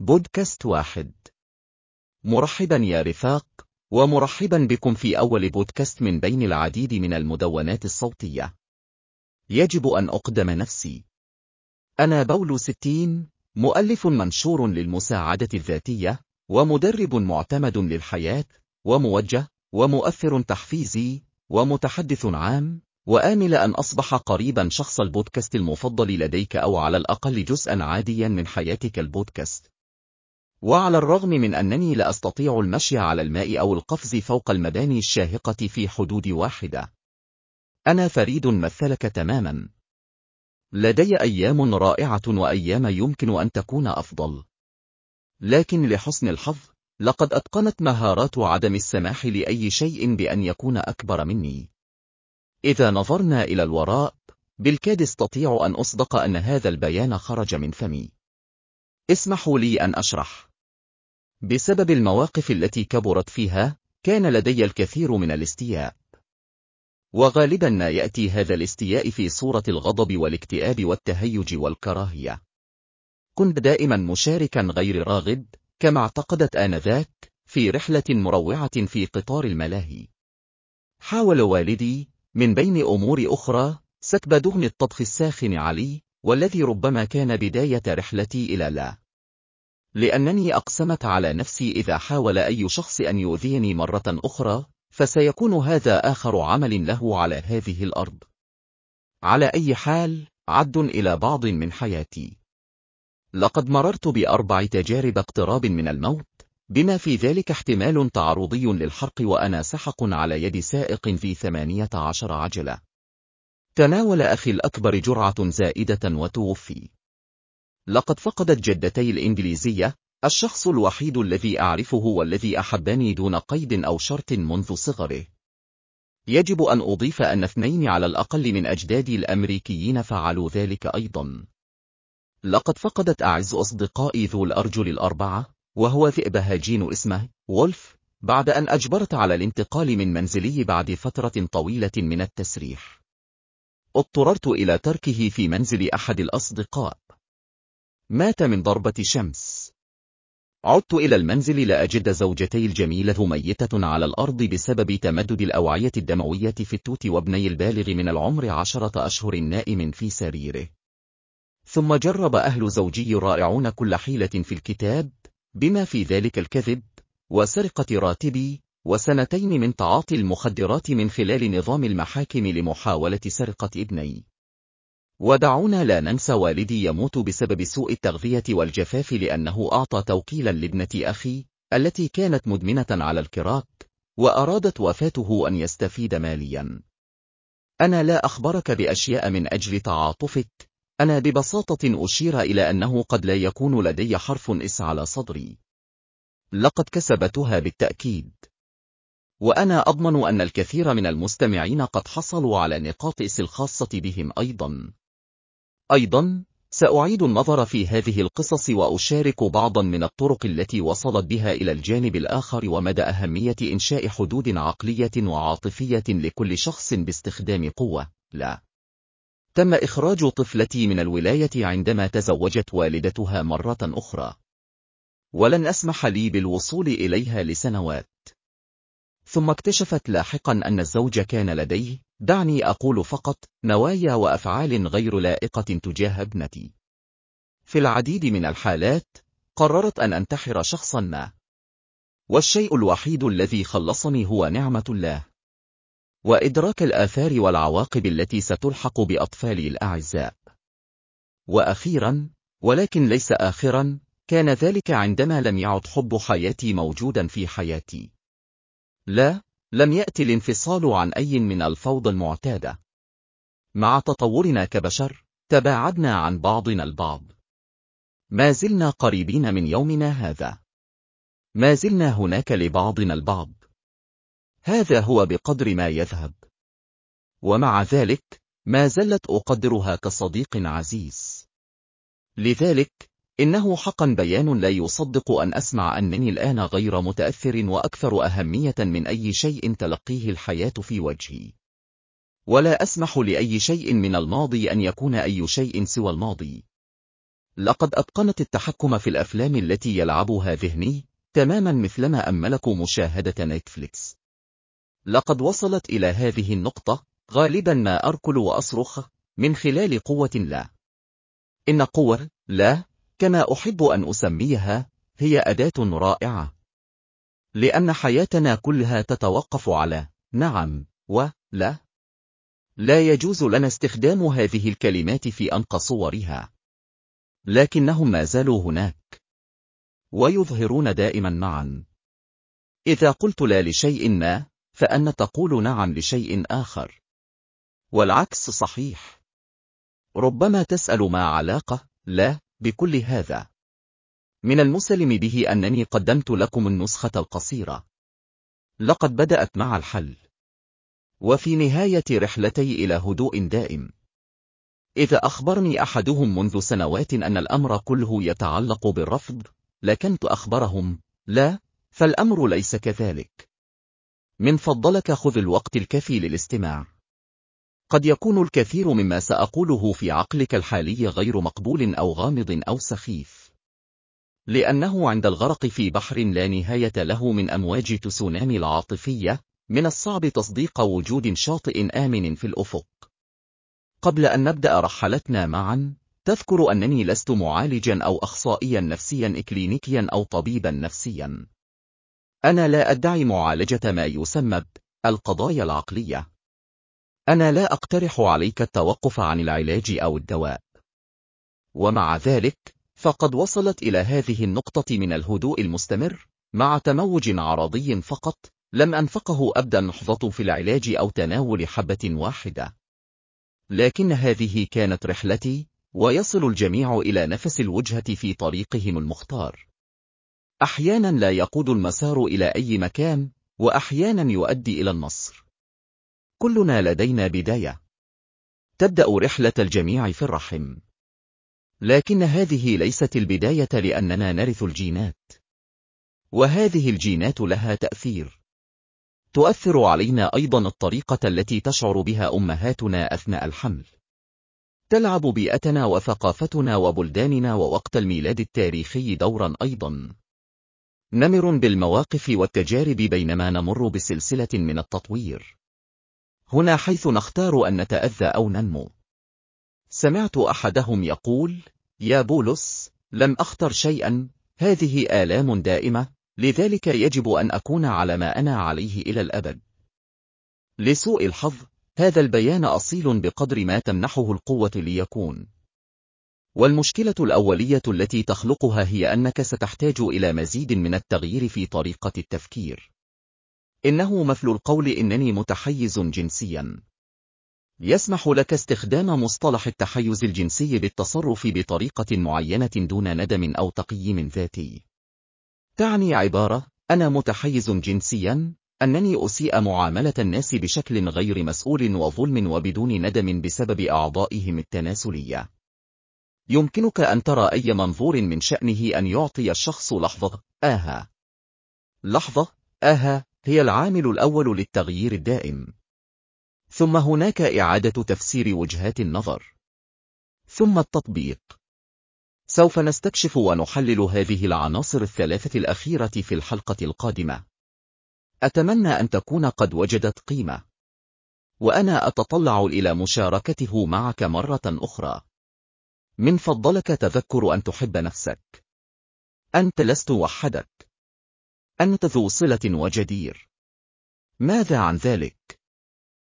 بودكاست واحد. مرحبا يا رفاق ومرحبا بكم في أول بودكاست من بين العديد من المدونات الصوتية. يجب أن أقدم نفسي. أنا بول ستين مؤلف منشور للمساعدة الذاتية ومدرب معتمد للحياة وموجه ومؤثر تحفيزي ومتحدث عام وآمل أن أصبح قريبا شخص البودكاست المفضل لديك أو على الأقل جزءا عاديا من حياتك البودكاست. وعلى الرغم من أنني لا أستطيع المشي على الماء أو القفز فوق المباني الشاهقة في حدود واحدة. أنا فريد مثلك تماما. لدي أيام رائعة وأيام يمكن أن تكون أفضل. لكن لحسن الحظ لقد أتقنت مهارات عدم السماح لأي شيء بأن يكون أكبر مني. إذا نظرنا إلى الوراء بالكاد أستطيع أن أصدق أن هذا البيان خرج من فمي. اسمحوا لي أن أشرح. بسبب المواقف التي كبرت فيها كان لدي الكثير من الاستياء. وغالبا ما يأتي هذا الاستياء في صورة الغضب والاكتئاب والتهيج والكراهية. كنت دائما مشاركا غير راغب كما اعتقدت آنذاك في رحلة مروعة في قطار الملاهي. حاول والدي من بين أمور أخرى سكب دهن الطبخ الساخن علي والذي ربما كان بداية رحلتي إلى لا. لأنني أقسمت على نفسي إذا حاول أي شخص أن يؤذيني مرة أخرى فسيكون هذا آخر عمل له على هذه الأرض. على أي حال عد إلى بعض من حياتي. لقد مررت بأربع تجارب اقتراب من الموت بما في ذلك احتمال تعرضي للحرق وأنا سحق على يد سائق في ثمانية عشر عجلة. تناول أخي الأكبر جرعة زائدة وتوفي. لقد فقدت جدتي الإنجليزية. الشخص الوحيد الذي أعرفه والذي أحبني دون قيد أو شرط منذ صغره يجب أن أضيف أن اثنين على الأقل من أجدادي الأمريكيين فعلوا ذلك أيضا. لقد فقدت أعز أصدقائي ذو الأرجل الأربعة وهو ذئب هاجين اسمه وولف بعد أن أجبرت على الانتقال من منزلي بعد فترة طويلة من التسريح. اضطررت إلى تركه في منزل أحد الأصدقاء. مات من ضربة شمس. عدت إلى المنزل لأجد زوجتي الجميلة ميتة على الأرض بسبب تمدد الأوعية الدموية في التوت وابني البالغ من العمر عشرة أشهر نائم في سريره. ثم جرب أهل زوجي رائعون كل حيلة في الكتاب بما في ذلك الكذب وسرقة راتبي وسنتين من تعاطي المخدرات من خلال نظام المحاكم لمحاولة سرقة ابني. ودعونا لا ننسى والدي يموت بسبب سوء التغذية والجفاف لأنه أعطى توكيلا لابنة أخي التي كانت مدمنة على الكراك وأرادت وفاته أن يستفيد ماليا. أنا لا أخبرك بأشياء من أجل تعاطفك. أنا ببساطة أشير إلى أنه قد لا يكون لدي حرف S على صدري. لقد كسبتها بالتأكيد. وأنا أضمن أن الكثير من المستمعين قد حصلوا على نقاط S الخاصة بهم أيضا. أيضا سأعيد النظر في هذه القصص وأشارك بعضا من الطرق التي وصلت بها إلى الجانب الآخر ومدى أهمية إنشاء حدود عقلية وعاطفية لكل شخص باستخدام قوة. لا. تم إخراج طفلتي من الولاية عندما تزوجت والدتها مرة أخرى. ولن أسمح لي بالوصول إليها لسنوات. ثم اكتشفت لاحقا أن الزوج كان لديه. دعني أقول فقط نوايا وأفعال غير لائقة تجاه ابنتي. في العديد من الحالات قررت أن أنتحر شخصا ما. والشيء الوحيد الذي خلصني هو نعمة الله. وإدراك الآثار والعواقب التي ستلحق بأطفالي الأعزاء. وأخيرا ولكن ليس آخرا كان ذلك عندما لم يعد حب حياتي موجودا في حياتي. لا لم يأتي الانفصال عن أي من الفوضى المعتادة. مع تطورنا كبشر تباعدنا عن بعضنا البعض. ما زلنا قريبين من يومنا هذا. ما زلنا هناك لبعضنا البعض. هذا هو بقدر ما يذهب. ومع ذلك ما زلت أقدرها كصديق عزيز. لذلك إنه حقا بيان لا يصدق أن أسمع أنني الآن غير متأثر وأكثر أهمية من أي شيء تلقيه الحياة في وجهي. ولا أسمح لأي شيء من الماضي أن يكون أي شيء سوى الماضي. لقد أتقنت التحكم في الأفلام التي يلعبها ذهني تماما مثلما أملك مشاهدة نتفليكس. لقد وصلت إلى هذه النقطة غالبا ما أركل وأصرخ من خلال قوة لا. إن قوة لا كما أحب أن أسميها هي أداة رائعة. لأن حياتنا كلها تتوقف على نعم و لا. لا يجوز لنا استخدام هذه الكلمات في أنقى صورها. لكنهم ما زالوا هناك. ويظهرون دائما معا. إذا قلت لا لشيء ما فأن تقول نعم لشيء آخر. والعكس صحيح. ربما تسأل ما علاقة لا. بكل هذا. من المسلم به أنني قدمت لكم النسخة القصيرة. لقد بدأت مع الحل. وفي نهاية رحلتي إلى هدوء دائم. إذا أخبرني أحدهم منذ سنوات أن الأمر كله يتعلق بالرفض لكنت أخبرهم لا فالأمر ليس كذلك. من فضلك خذ الوقت الكفي للاستماع. قد يكون الكثير مما سأقوله في عقلك الحالي غير مقبول أو غامض أو سخيف. لأنه عند الغرق في بحر لا نهاية له من أمواج تسونامي العاطفية من الصعب تصديق وجود شاطئ آمن في الأفق. قبل أن نبدأ رحلتنا معا تذكر أنني لست معالجا أو أخصائيا نفسيا إكلينيكيا أو طبيبا نفسيا. أنا لا أدعي معالجة ما يسمى القضايا العقلية. أنا لا أقترح عليك التوقف عن العلاج أو الدواء. ومع ذلك فقد وصلت إلى هذه النقطة من الهدوء المستمر مع تموج عرضي فقط لم أنفقه أبدا نحظة في العلاج أو تناول حبة واحدة. لكن هذه كانت رحلتي ويصل الجميع إلى نفس الوجهة في طريقهم المختار. أحيانا لا يقود المسار إلى أي مكان وأحيانا يؤدي إلى النصر. كلنا لدينا بداية. تبدأ رحلة الجميع في الرحم. لكن هذه ليست البداية لأننا نرث الجينات. وهذه الجينات لها تأثير. تؤثر علينا أيضا الطريقة التي تشعر بها أمهاتنا أثناء الحمل. تلعب بيئتنا وثقافتنا وبلداننا ووقت الميلاد التاريخي دورا أيضا. نمر بالمواقف والتجارب بينما نمر بسلسلة من التطوير. هنا حيث نختار أن نتأذى أو ننمو. سمعت أحدهم يقول يا بولس لم أختر شيئا هذه آلام دائمة لذلك يجب أن أكون على ما أنا عليه إلى الأبد. لسوء الحظ هذا البيان أصيل بقدر ما تمنحه القوة ليكون. والمشكلة الأولية التي تخلقها هي أنك ستحتاج إلى مزيد من التغيير في طريقة التفكير. إنه مثل القول إنني متحيز جنسيا. يسمح لك استخدام مصطلح التحيز الجنسي بالتصرف بطريقة معينة دون ندم أو تقييم ذاتي. تعني عبارة أنا متحيز جنسيا أنني أسيء معاملة الناس بشكل غير مسؤول وظلم وبدون ندم بسبب أعضائهم التناسلية. يمكنك أن ترى أي منظور من شأنه أن يعطي الشخص لحظة آها. لحظة آها. هي العامل الأول للتغيير الدائم. ثم هناك إعادة تفسير وجهات النظر. ثم التطبيق. سوف نستكشف ونحلل هذه العناصر الثلاثة الأخيرة في الحلقة القادمة. أتمنى أن تكون قد وجدت قيمة. وأنا أتطلع إلى مشاركته معك مرة أخرى. من فضلك تذكر أن تحب نفسك. أنت لست وحدك. أنت ذو صلة وجدير ماذا عن ذلك؟